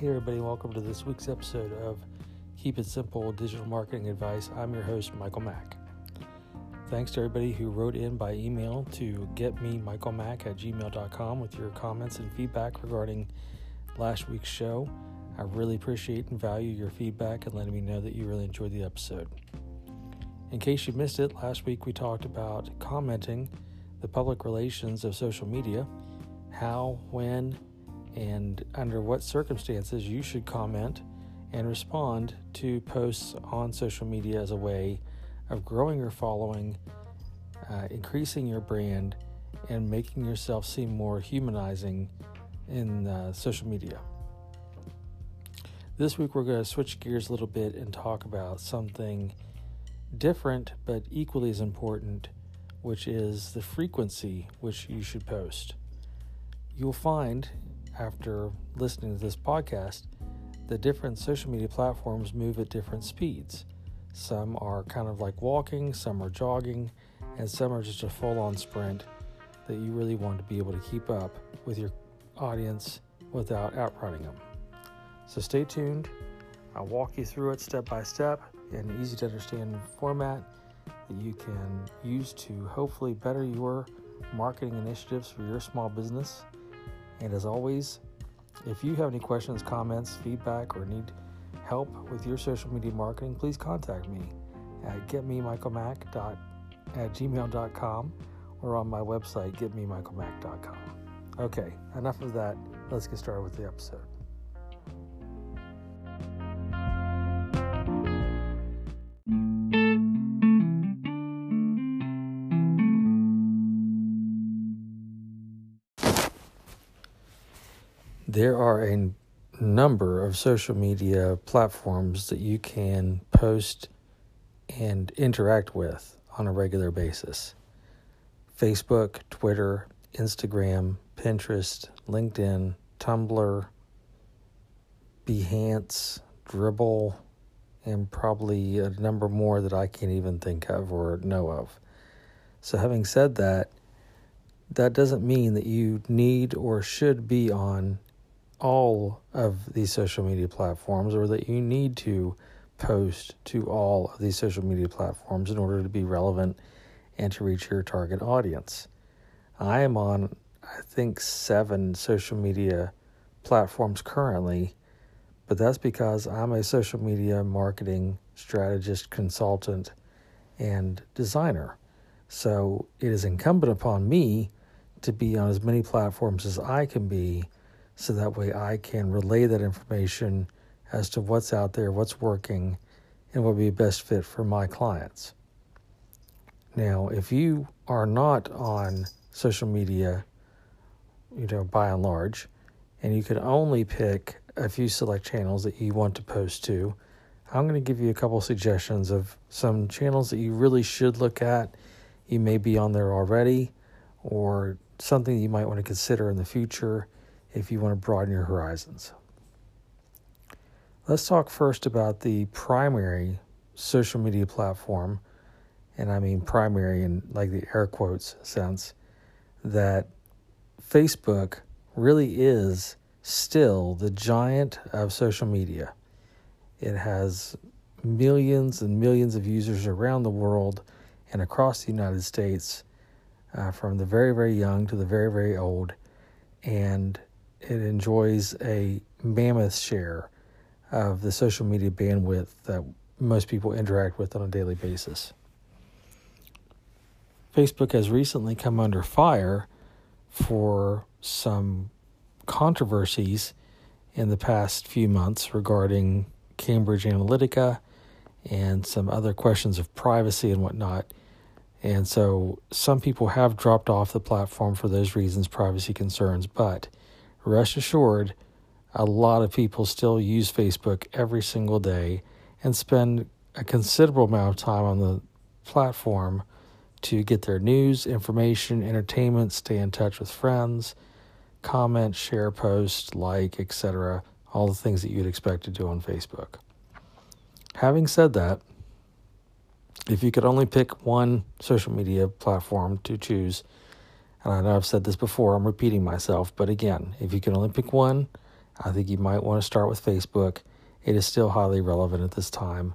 Hey, everybody, welcome to this week's episode of Keep It Simple Digital Marketing Advice. I'm your host, Michael Mack. Thanks to everybody who wrote in by email to getmemichaelmack at gmail.com with your comments and feedback regarding last week's show. I really appreciate and value your feedback and letting me know that you really enjoyed the episode. In case you missed it, last week we talked about commenting the public relations of social media, how, when, and under what circumstances you should comment and respond to posts on social media as a way of growing your following, uh, increasing your brand, and making yourself seem more humanizing in uh, social media. This week, we're going to switch gears a little bit and talk about something different but equally as important, which is the frequency which you should post. You'll find after listening to this podcast, the different social media platforms move at different speeds. Some are kind of like walking, some are jogging, and some are just a full on sprint that you really want to be able to keep up with your audience without outrunning them. So stay tuned. I'll walk you through it step by step in an easy to understand format that you can use to hopefully better your marketing initiatives for your small business and as always, if you have any questions, comments, feedback, or need help with your social media marketing, please contact me at getmemichaelmack at gmail.com or on my website, getmemichaelmack.com. Okay, enough of that. Let's get started with the episode. There are a number of social media platforms that you can post and interact with on a regular basis Facebook, Twitter, Instagram, Pinterest, LinkedIn, Tumblr, Behance, Dribbble, and probably a number more that I can't even think of or know of. So, having said that, that doesn't mean that you need or should be on all of these social media platforms or that you need to post to all of these social media platforms in order to be relevant and to reach your target audience. I am on, I think, seven social media platforms currently, but that's because I'm a social media marketing strategist, consultant, and designer. So it is incumbent upon me to be on as many platforms as I can be so that way I can relay that information as to what's out there, what's working, and what would be best fit for my clients. Now, if you are not on social media, you know, by and large, and you can only pick a few select channels that you want to post to, I'm going to give you a couple suggestions of some channels that you really should look at. You may be on there already, or something you might want to consider in the future if you want to broaden your horizons. Let's talk first about the primary social media platform, and I mean primary in like the air quotes sense, that Facebook really is still the giant of social media. It has millions and millions of users around the world and across the United States, uh, from the very, very young to the very, very old. And it enjoys a mammoth share of the social media bandwidth that most people interact with on a daily basis. Facebook has recently come under fire for some controversies in the past few months regarding Cambridge Analytica and some other questions of privacy and whatnot. And so some people have dropped off the platform for those reasons, privacy concerns, but rest assured, a lot of people still use Facebook every single day and spend a considerable amount of time on the platform to get their news, information, entertainment, stay in touch with friends, comment, share, post, like, etc. All the things that you'd expect to do on Facebook. Having said that, if you could only pick one social media platform to choose, and I know I've said this before, I'm repeating myself, but again, if you can only pick one, I think you might want to start with Facebook. It is still highly relevant at this time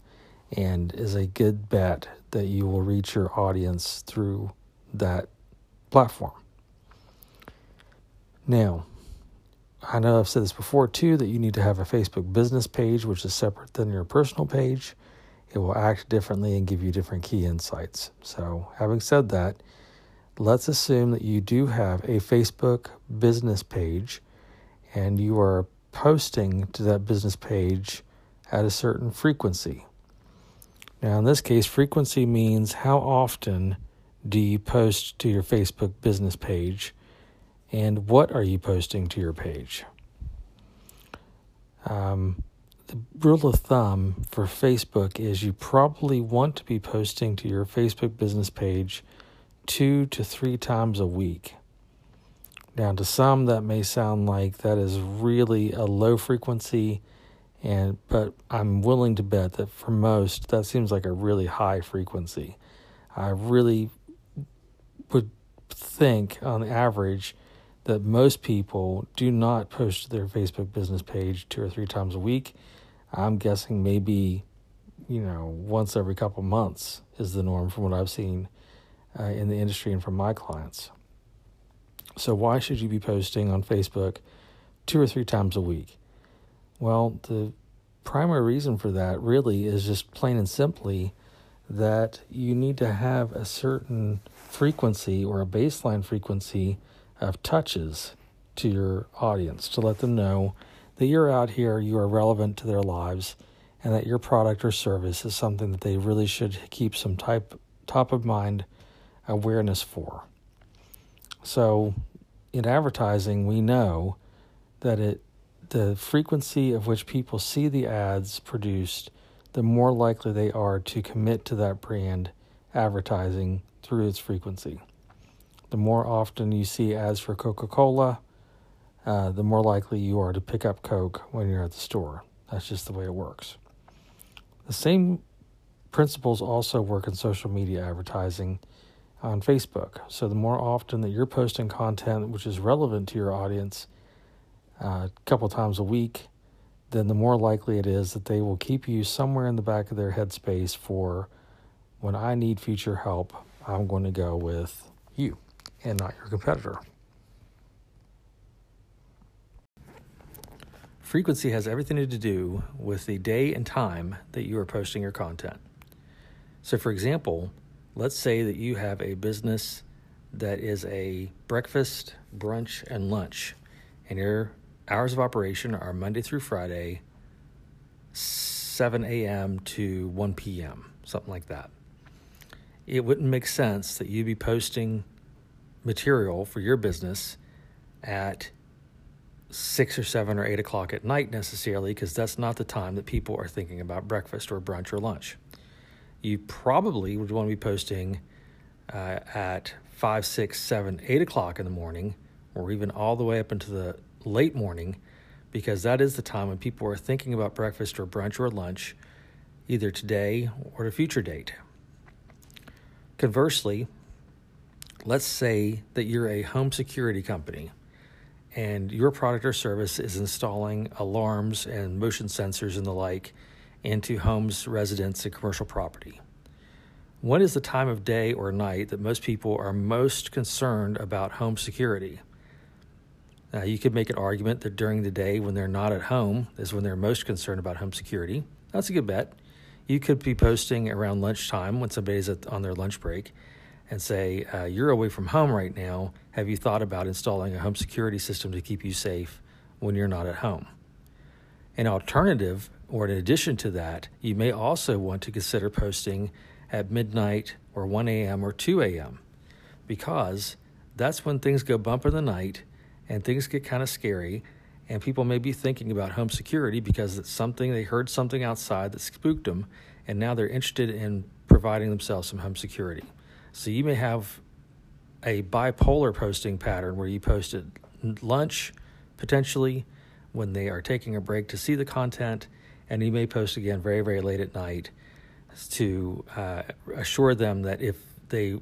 and is a good bet that you will reach your audience through that platform. Now, I know I've said this before too that you need to have a Facebook business page, which is separate than your personal page. It will act differently and give you different key insights. So, having said that, let's assume that you do have a Facebook business page and you are posting to that business page at a certain frequency. Now, in this case, frequency means how often do you post to your Facebook business page and what are you posting to your page? Um, the rule of thumb for Facebook is you probably want to be posting to your Facebook business page two to three times a week. Now, to some, that may sound like that is really a low frequency, and but I'm willing to bet that for most, that seems like a really high frequency. I really would think, on average, that most people do not post their Facebook business page two or three times a week. I'm guessing maybe, you know, once every couple months is the norm from what I've seen uh, in the industry and from my clients. So, why should you be posting on Facebook two or three times a week? Well, the primary reason for that really is just plain and simply that you need to have a certain frequency or a baseline frequency of touches to your audience to let them know that you're out here, you are relevant to their lives, and that your product or service is something that they really should keep some type top of mind awareness for. So, in advertising, we know that it the frequency of which people see the ads produced, the more likely they are to commit to that brand advertising through its frequency. The more often you see ads for Coca Cola, uh, the more likely you are to pick up Coke when you're at the store. That's just the way it works. The same principles also work in social media advertising on Facebook. So the more often that you're posting content which is relevant to your audience uh, a couple times a week, then the more likely it is that they will keep you somewhere in the back of their headspace for when I need future help, I'm going to go with you and not your competitor. Frequency has everything to do with the day and time that you are posting your content. So, for example, let's say that you have a business that is a breakfast, brunch, and lunch, and your hours of operation are Monday through Friday, 7 a.m. to 1 p.m., something like that. It wouldn't make sense that you be posting material for your business at six or seven or eight o'clock at night necessarily, because that's not the time that people are thinking about breakfast or brunch or lunch you probably would want to be posting uh, at 5, 6, 7, 8 o'clock in the morning, or even all the way up into the late morning, because that is the time when people are thinking about breakfast or brunch or lunch, either today or at a future date. Conversely, let's say that you're a home security company and your product or service is installing alarms and motion sensors and the like into homes, residence, and commercial property. When is the time of day or night that most people are most concerned about home security? Now, you could make an argument that during the day when they're not at home is when they're most concerned about home security. That's a good bet. You could be posting around lunchtime when somebody's at, on their lunch break and say, uh, You're away from home right now. Have you thought about installing a home security system to keep you safe when you're not at home? An alternative or in addition to that, you may also want to consider posting at midnight or 1 a.m. or 2 a.m. because that's when things go bump in the night and things get kind of scary and people may be thinking about home security because it's something they heard something outside that spooked them and now they're interested in providing themselves some home security. So you may have a bipolar posting pattern where you post at lunch potentially when they are taking a break to see the content and he may post again very, very late at night to uh, assure them that if they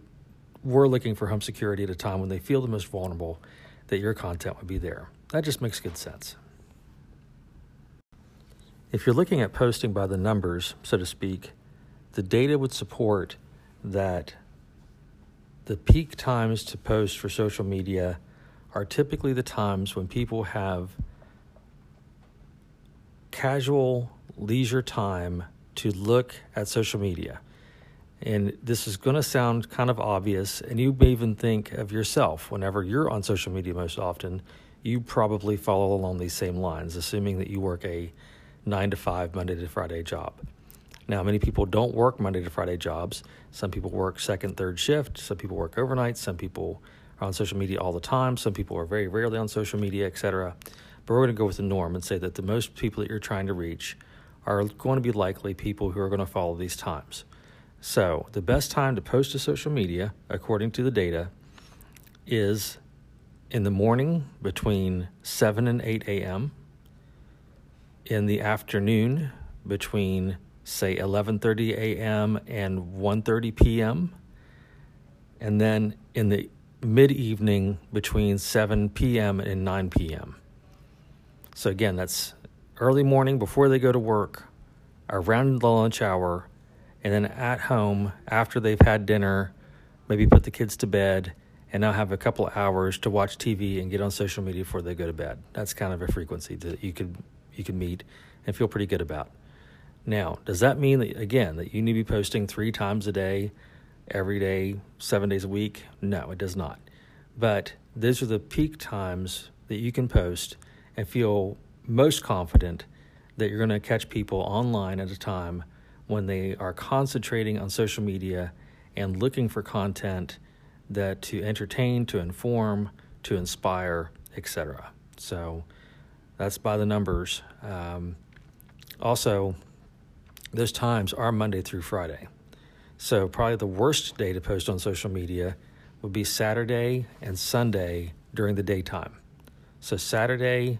were looking for home security at a time when they feel the most vulnerable, that your content would be there. That just makes good sense. if you're looking at posting by the numbers, so to speak, the data would support that the peak times to post for social media are typically the times when people have casual leisure time to look at social media. And this is going to sound kind of obvious, and you may even think of yourself whenever you're on social media most often. You probably follow along these same lines, assuming that you work a nine to five, Monday to Friday job. Now, many people don't work Monday to Friday jobs. Some people work second, third shift. Some people work overnight. Some people are on social media all the time. Some people are very rarely on social media, etc. But we're going to go with the norm and say that the most people that you're trying to reach are going to be likely people who are going to follow these times. So, the best time to post to social media, according to the data, is in the morning between 7 and 8 a.m., in the afternoon between say 11:30 a.m. and 1:30 p.m. and then in the mid-evening between 7 p.m. and 9 p.m. So again, that's early morning before they go to work, around the lunch hour, and then at home after they've had dinner, maybe put the kids to bed and now have a couple of hours to watch TV and get on social media before they go to bed. That's kind of a frequency that you could you could meet and feel pretty good about. Now, does that mean that again that you need to be posting 3 times a day, every day, 7 days a week? No, it does not. But those are the peak times that you can post and feel most confident that you're going to catch people online at a time when they are concentrating on social media and looking for content that to entertain, to inform, to inspire, etc. So that's by the numbers. Um, also, those times are Monday through Friday. So probably the worst day to post on social media would be Saturday and Sunday during the daytime. So Saturday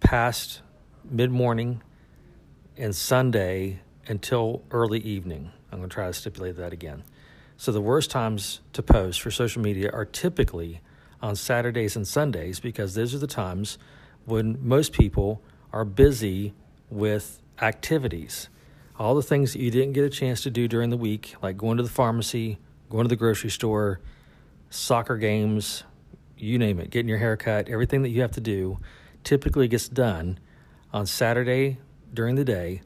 past mid morning and Sunday until early evening. I'm going to try to stipulate that again. So the worst times to post for social media are typically on Saturdays and Sundays because those are the times when most people are busy with activities. All the things that you didn't get a chance to do during the week, like going to the pharmacy, going to the grocery store, soccer games, you name it, getting your hair cut, everything that you have to do typically gets done on Saturday during the day.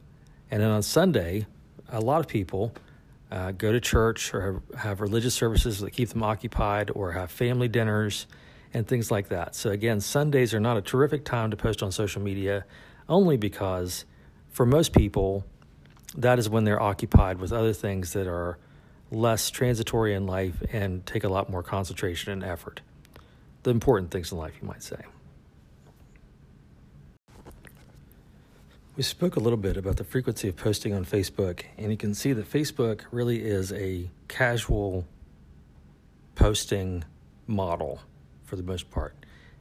And then on Sunday, a lot of people uh, go to church or have, have religious services that keep them occupied or have family dinners and things like that. So, again, Sundays are not a terrific time to post on social media only because for most people, that is when they're occupied with other things that are less transitory in life and take a lot more concentration and effort. The important things in life, you might say. We spoke a little bit about the frequency of posting on Facebook, and you can see that Facebook really is a casual posting model for the most part.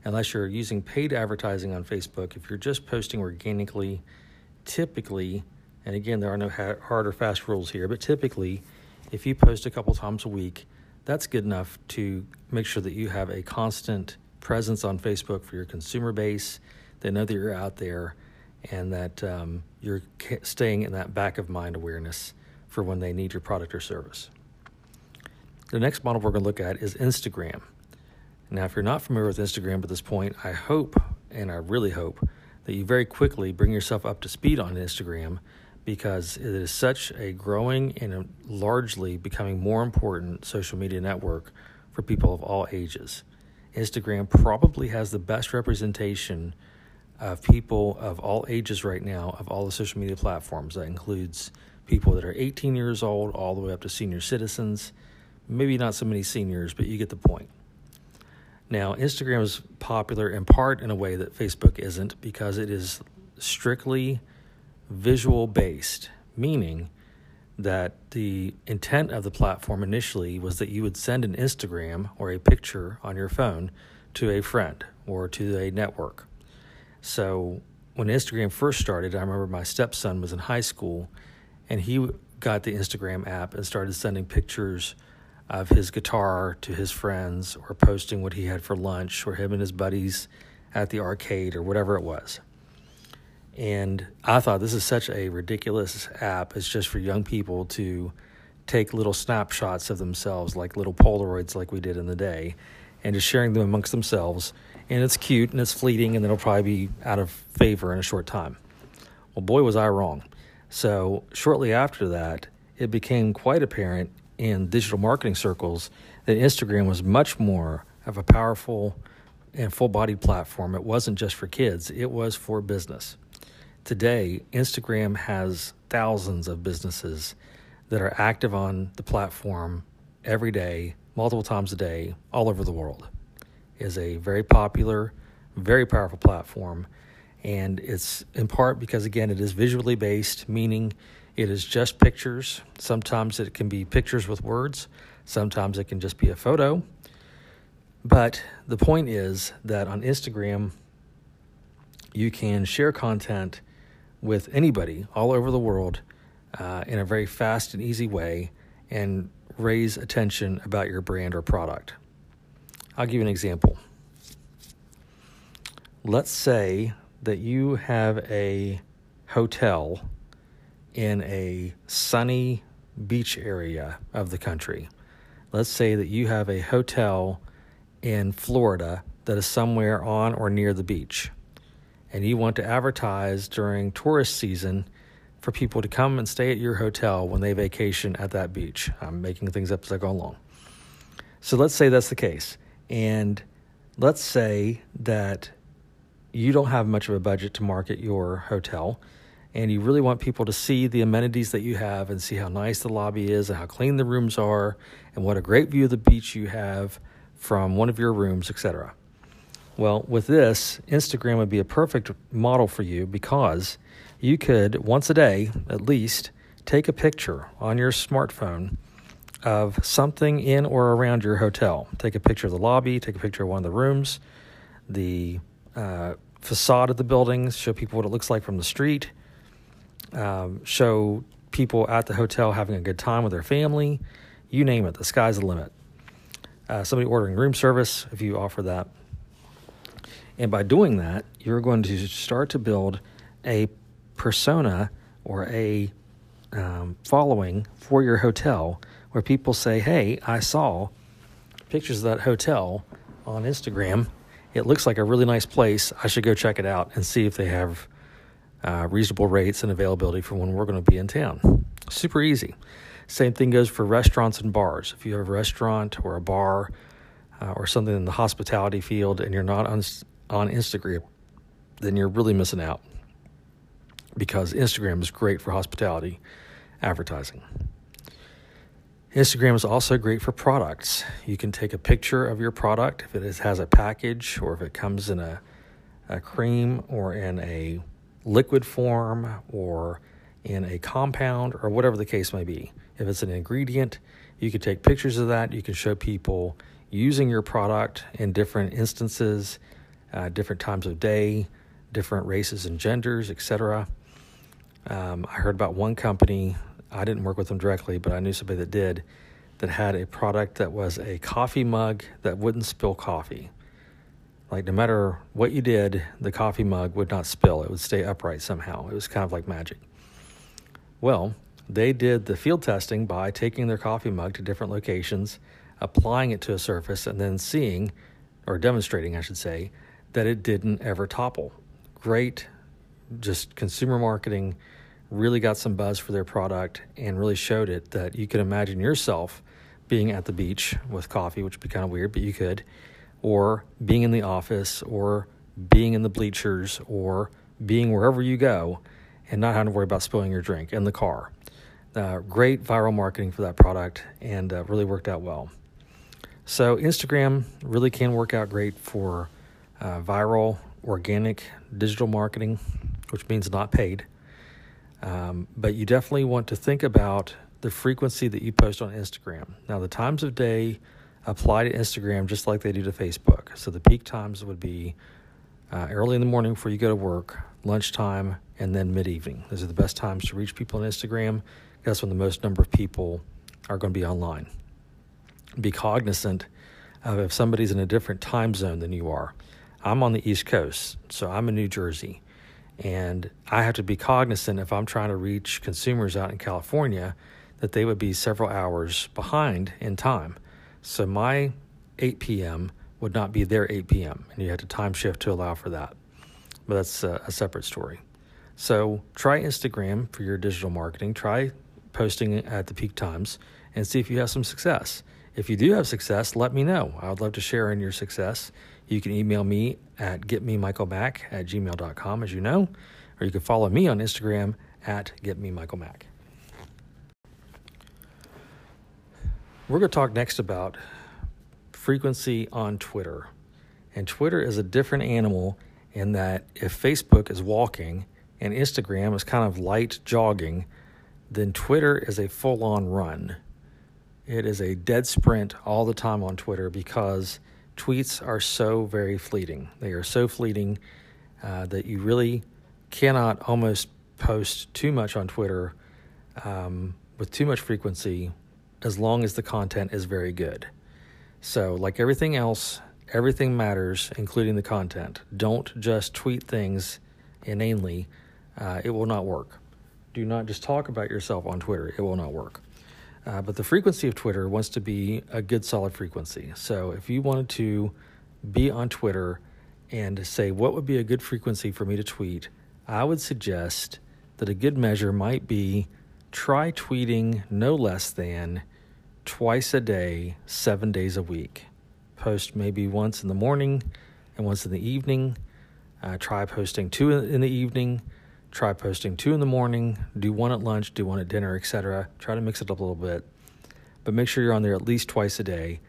Unless you're using paid advertising on Facebook, if you're just posting organically, typically, and again, there are no hard or fast rules here, but typically, if you post a couple times a week, that's good enough to make sure that you have a constant presence on Facebook for your consumer base. They know that you're out there and that um, you're staying in that back of mind awareness for when they need your product or service. The next model we're going to look at is Instagram. Now, if you're not familiar with Instagram at this point, I hope and I really hope that you very quickly bring yourself up to speed on Instagram because it is such a growing and largely becoming more important social media network for people of all ages. Instagram probably has the best representation of people of all ages right now of all the social media platforms. That includes people that are 18 years old all the way up to senior citizens. Maybe not so many seniors, but you get the point. Now, Instagram is popular in part in a way that Facebook isn't because it is strictly visual based, meaning that the intent of the platform initially was that you would send an Instagram or a picture on your phone to a friend or to a network. So when Instagram first started, I remember my stepson was in high school and he got the Instagram app and started sending pictures of his guitar to his friends or posting what he had for lunch or him and his buddies at the arcade or whatever it was. And I thought this is such a ridiculous app. It's just for young people to take little snapshots of themselves, like little Polaroids, like we did in the day, and just sharing them amongst themselves. And it's cute and it's fleeting, and it'll probably be out of favor in a short time. Well, boy, was I wrong. So, shortly after that, it became quite apparent in digital marketing circles that Instagram was much more of a powerful and full bodied platform. It wasn't just for kids, it was for business. Today, Instagram has thousands of businesses that are active on the platform every day, multiple times a day, all over the world. It is a very popular, very powerful platform. And it's in part because, again, it is visually based, meaning it is just pictures. Sometimes it can be pictures with words, sometimes it can just be a photo. But the point is that on Instagram, you can share content with anybody all over the world uh, in a very fast and easy way and raise attention about your brand or product. I'll give you an example. Let's say that you have a hotel in a sunny beach area of the country. Let's say that you have a hotel in Florida that is somewhere on or near the beach, and you want to advertise during tourist season for people to come and stay at your hotel when they vacation at that beach. I'm making things up as I go along. So let's say that's the case. And let's say that you don't have much of a budget to market your hotel and you really want people to see the amenities that you have and see how nice the lobby is and how clean the rooms are and what a great view of the beach you have from one of your rooms, etc. Well, with this, Instagram would be a perfect model for you because you could once a day at least take a picture on your smartphone of something in or around your hotel. Take a picture of the lobby, take a picture of one of the rooms, the uh, facade of the buildings, show people what it looks like from the street, um, show people at the hotel having a good time with their family. You name it, the sky's the limit. Uh, somebody ordering room service, if you offer that. And by doing that, you're going to start to build a persona or a um, following for your hotel where people say, Hey, I saw pictures of that hotel on Instagram. It looks like a really nice place. I should go check it out and see if they have uh, reasonable rates and availability for when we're going to be in town. Super easy. Same thing goes for restaurants and bars. If you have a restaurant or a bar uh, or something in the hospitality field and you're not on, on Instagram, then you're really missing out because Instagram is great for hospitality advertising. Instagram is also great for products. You can take a picture of your product if it has a package or if it comes in a, a cream or in a liquid form or in a compound or whatever the case may be. If it's an ingredient, you can take pictures of that. You can show people using your product in different instances, uh, different times of day, different races and genders, etc. Um, I heard about one company, I didn't work with them directly, but I knew somebody that did, that had a product that was a coffee mug that wouldn't spill coffee. Like, no matter what you did, the coffee mug would not spill, it would stay upright somehow. It was kind of like magic. Well, they did the field testing by taking their coffee mug to different locations, applying it to a surface, and then seeing, or demonstrating, I should say, that it didn't ever topple. Great just consumer marketing really got some buzz for their product and really showed it that you could imagine yourself being at the beach with coffee, which would be kind of weird, but you could, or being in the office, or being in the bleachers, or being wherever you go and not having to worry about spilling your drink in the car. Uh, great viral marketing for that product and uh, really worked out well. So, Instagram really can work out great for uh, viral, organic digital marketing which means not paid. Um, but you definitely want to think about the frequency that you post on Instagram. Now, the times of day apply to Instagram just like they do to Facebook. So the peak times would be uh, early in the morning before you go to work, lunchtime, and then mid evening. Those are the best times to reach people on Instagram. That's when the most number of people are going to be online. Be cognizant of if somebody's in a different time zone than you are. I'm on the East Coast, so I'm in New Jersey And I have to be cognizant if I'm trying to reach consumers out in California that they would be several hours behind in time. So my 8 p.m. would not be their 8 p.m., and you had to time shift to allow for that. But that's a, a separate story. So try Instagram for your digital marketing. Try posting at the peak times and see if you have some success. If you do have success, let me know. I would love to share in your success. You can email me at getmemichaelmack at gmail.com, as you know, or you can follow me on Instagram at getmemichaelmack. We're going to talk next about frequency on Twitter. And Twitter is a different animal in that if Facebook is walking and Instagram is kind of light jogging, then Twitter is a full on run. It is a dead sprint all the time on Twitter because tweets are so very fleeting. They are so fleeting uh, that you really cannot almost post too much on Twitter um, with too much frequency as long as the content is very good. So, like everything else, everything matters, including the content. Don't just tweet things inanely, uh, it will not work. Do not just talk about yourself on Twitter, it will not work. Uh, but the frequency of Twitter wants to be a good solid frequency. So if you wanted to be on Twitter and say what would be a good frequency for me to tweet, I would suggest that a good measure might be try tweeting no less than twice a day, seven days a week. Post maybe once in the morning and once in the evening. Uh, try posting two in the evening try posting two in the morning, do one at lunch, do one at dinner, etc. Try to mix it up a little bit, but make sure you're on there at least twice a day.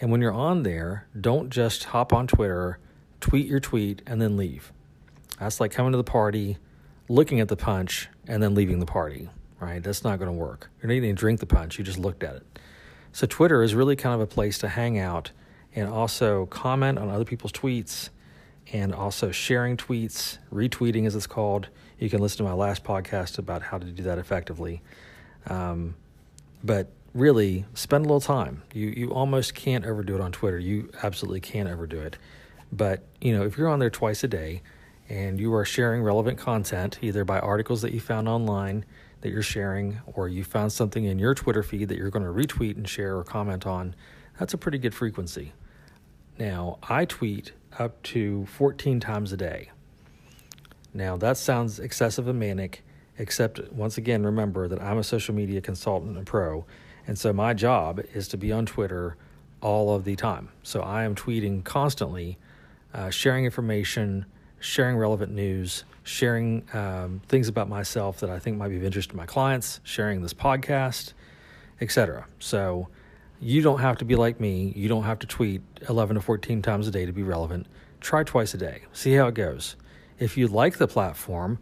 And when you're on there, don't just hop on Twitter, tweet your tweet, and then leave. That's like coming to the party, looking at the punch, and then leaving the party, right? That's not going to work. You're not even drink the punch, you just looked at it. So, Twitter is really kind of a place to hang out and also comment on other people's tweets and also sharing tweets, retweeting as it's called. You can listen to my last podcast about how to do that effectively. Um, but really, spend a little time. You you almost can't overdo it on Twitter. You absolutely can't overdo it. But you know, if you're on there twice a day and you are sharing relevant content, either by articles that you found online that you're sharing, or you found something in your Twitter feed that you're going to retweet and share or comment on, that's a pretty good frequency. Now, I tweet up to 14 times a day. Now, that sounds excessive and manic, except once again, remember that I'm a social media consultant and pro. And so my job is to be on Twitter all of the time. So I am tweeting constantly, uh, sharing information, sharing relevant news, sharing um, things about myself that I think might be of interest to my clients, sharing this podcast, etc. So you don't have to be like me. You don't have to tweet 11 to 14 times a day to be relevant. Try twice a day. See how it goes. If you like the platform,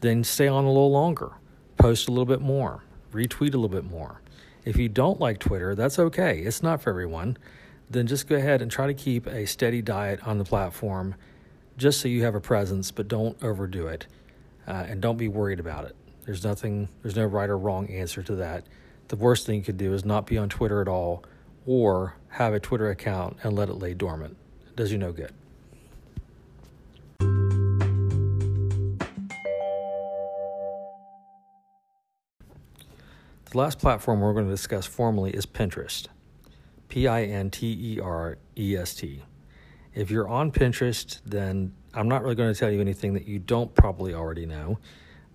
then stay on a little longer, post a little bit more, retweet a little bit more. If you don't like Twitter, that's okay. It's not for everyone. Then just go ahead and try to keep a steady diet on the platform just so you have a presence, but don't overdo it. Uh, and don't be worried about it. There's nothing, there's no right or wrong answer to that. The worst thing you could do is not be on Twitter at all or have a Twitter account and let it lay dormant. It does you no good. The last platform we're going to discuss formally is Pinterest. P I N T E R E S T. If you're on Pinterest, then I'm not really going to tell you anything that you don't probably already know.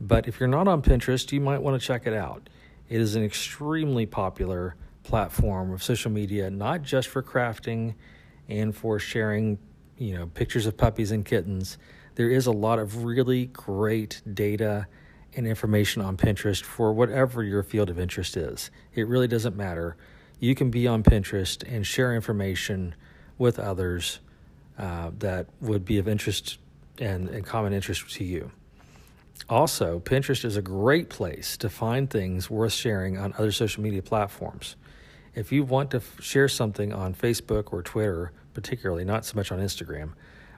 But if you're not on Pinterest, you might want to check it out. It is an extremely popular platform of social media, not just for crafting and for sharing, you know, pictures of puppies and kittens. There is a lot of really great data and information on Pinterest for whatever your field of interest is. It really doesn't matter. You can be on Pinterest and share information with others uh, that would be of interest and, and common interest to you. Also, Pinterest is a great place to find things worth sharing on other social media platforms. If you want to f- share something on Facebook or Twitter, particularly, not so much on Instagram,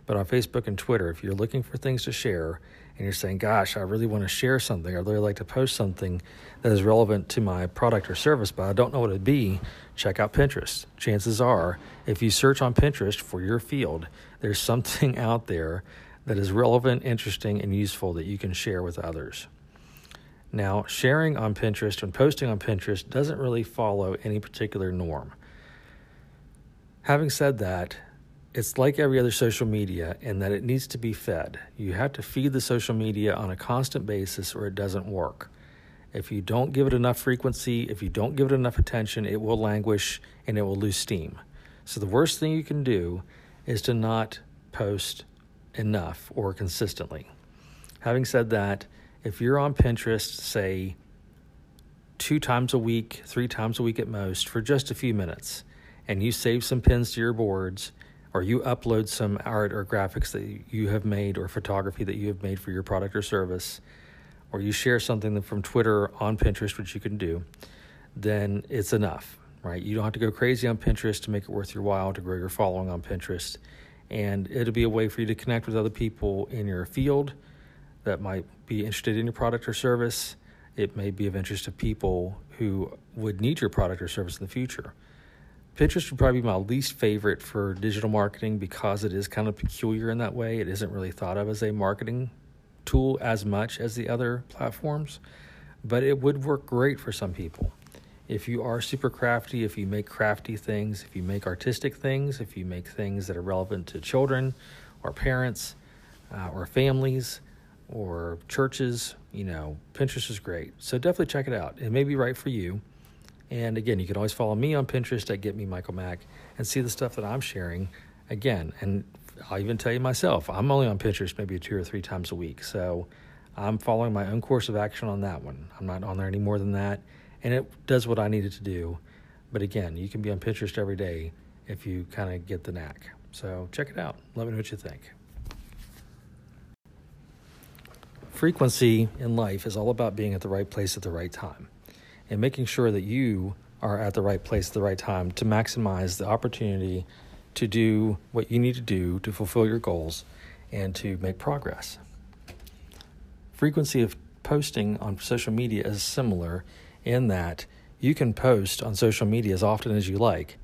but on Facebook and Twitter, if you're looking for things to share and you're saying, gosh, I really want to share something, I'd really like to post something that is relevant to my product or service, but I don't know what it'd be, check out Pinterest. Chances are, if you search on Pinterest for your field, there's something out there that is relevant, interesting, and useful that you can share with others. Now, sharing on Pinterest and posting on Pinterest doesn't really follow any particular norm. Having said that, it's like every other social media in that it needs to be fed. You have to feed the social media on a constant basis or it doesn't work. If you don't give it enough frequency, if you don't give it enough attention, it will languish and it will lose steam. So, the worst thing you can do is to not post enough or consistently. Having said that, if you're on Pinterest, say two times a week, three times a week at most, for just a few minutes, and you save some pins to your boards, or you upload some art or graphics that you have made or photography that you have made for your product or service, or you share something from Twitter on Pinterest, which you can do, then it's enough, right? You don't have to go crazy on Pinterest to make it worth your while to grow your following on Pinterest. And it'll be a way for you to connect with other people in your field that might be interested in your product or service. It may be of interest to people who would need your product or service in the future. Pinterest would probably be my least favorite for digital marketing because it is kind of peculiar in that way. It isn't really thought of as a marketing tool as much as the other platforms, but it would work great for some people. If you are super crafty, if you make crafty things, if you make artistic things, if you make things that are relevant to children or parents uh, or families or churches, you know, Pinterest is great. So definitely check it out. It may be right for you. And again, you can always follow me on Pinterest at Get Me Michael and see the stuff that I'm sharing. Again, and I'll even tell you myself, I'm only on Pinterest maybe two or three times a week. So I'm following my own course of action on that one. I'm not on there any more than that. And it does what I needed to do. But again, you can be on Pinterest every day if you kind of get the knack. So check it out. Let me know what you think. Frequency in life is all about being at the right place at the right time and making sure that you are at the right place at the right time to maximize the opportunity to do what you need to do to fulfill your goals and to make progress. Frequency of posting on social media is similar in that you can post on social media as often as you like,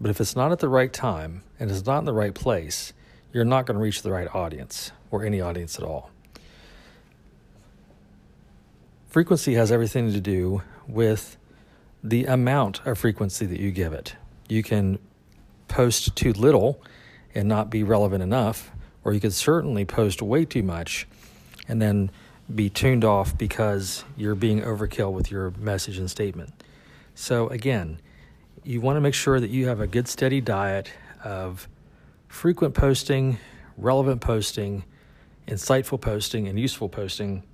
but if it's not at the right time and it's not in the right place, you're not going to reach the right audience or any audience at all. Frequency has everything to do with the amount of frequency that you give it. You can post too little and not be relevant enough, or you could certainly post way too much and then be tuned off because you're being overkill with your message and statement. So, again, you want to make sure that you have a good, steady diet of frequent posting, relevant posting, insightful posting, and useful posting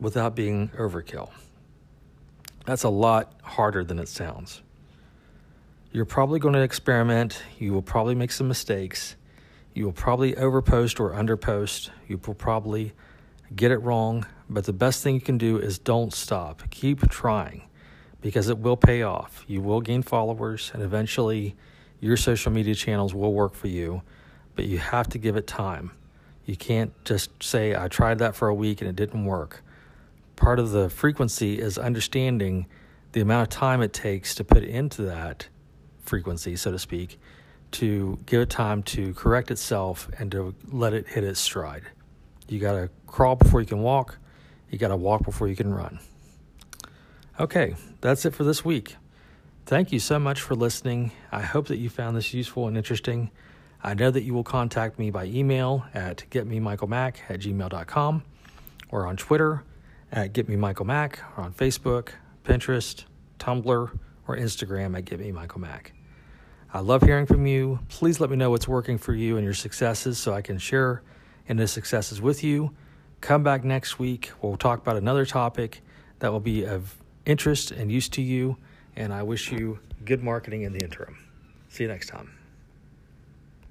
without being overkill. That's a lot harder than it sounds. You're probably going to experiment. You will probably make some mistakes. You will probably overpost or underpost. You will probably get it wrong. But the best thing you can do is don't stop. Keep trying because it will pay off. You will gain followers, and eventually your social media channels will work for you. But you have to give it time. You can't just say, I tried that for a week and it didn't work part of the frequency is understanding the amount of time it takes to put into that frequency, so to speak, to give it time to correct itself and to let it hit its stride. You got to crawl before you can walk, you got to walk before you can run. Okay, that's it for this week. Thank you so much for listening. I hope that you found this useful and interesting. I know that you will contact me by email at getmemichaelmack at gmail.com or on Twitter at Get Me Michael Mack or on Facebook, Pinterest, Tumblr, or Instagram at Get Me Michael Mack. I love hearing from you. Please let me know what's working for you and your successes so I can share in the successes with you. Come back next week. We'll talk about another topic that will be of interest and use to you. And I wish you good marketing in the interim. See you next time.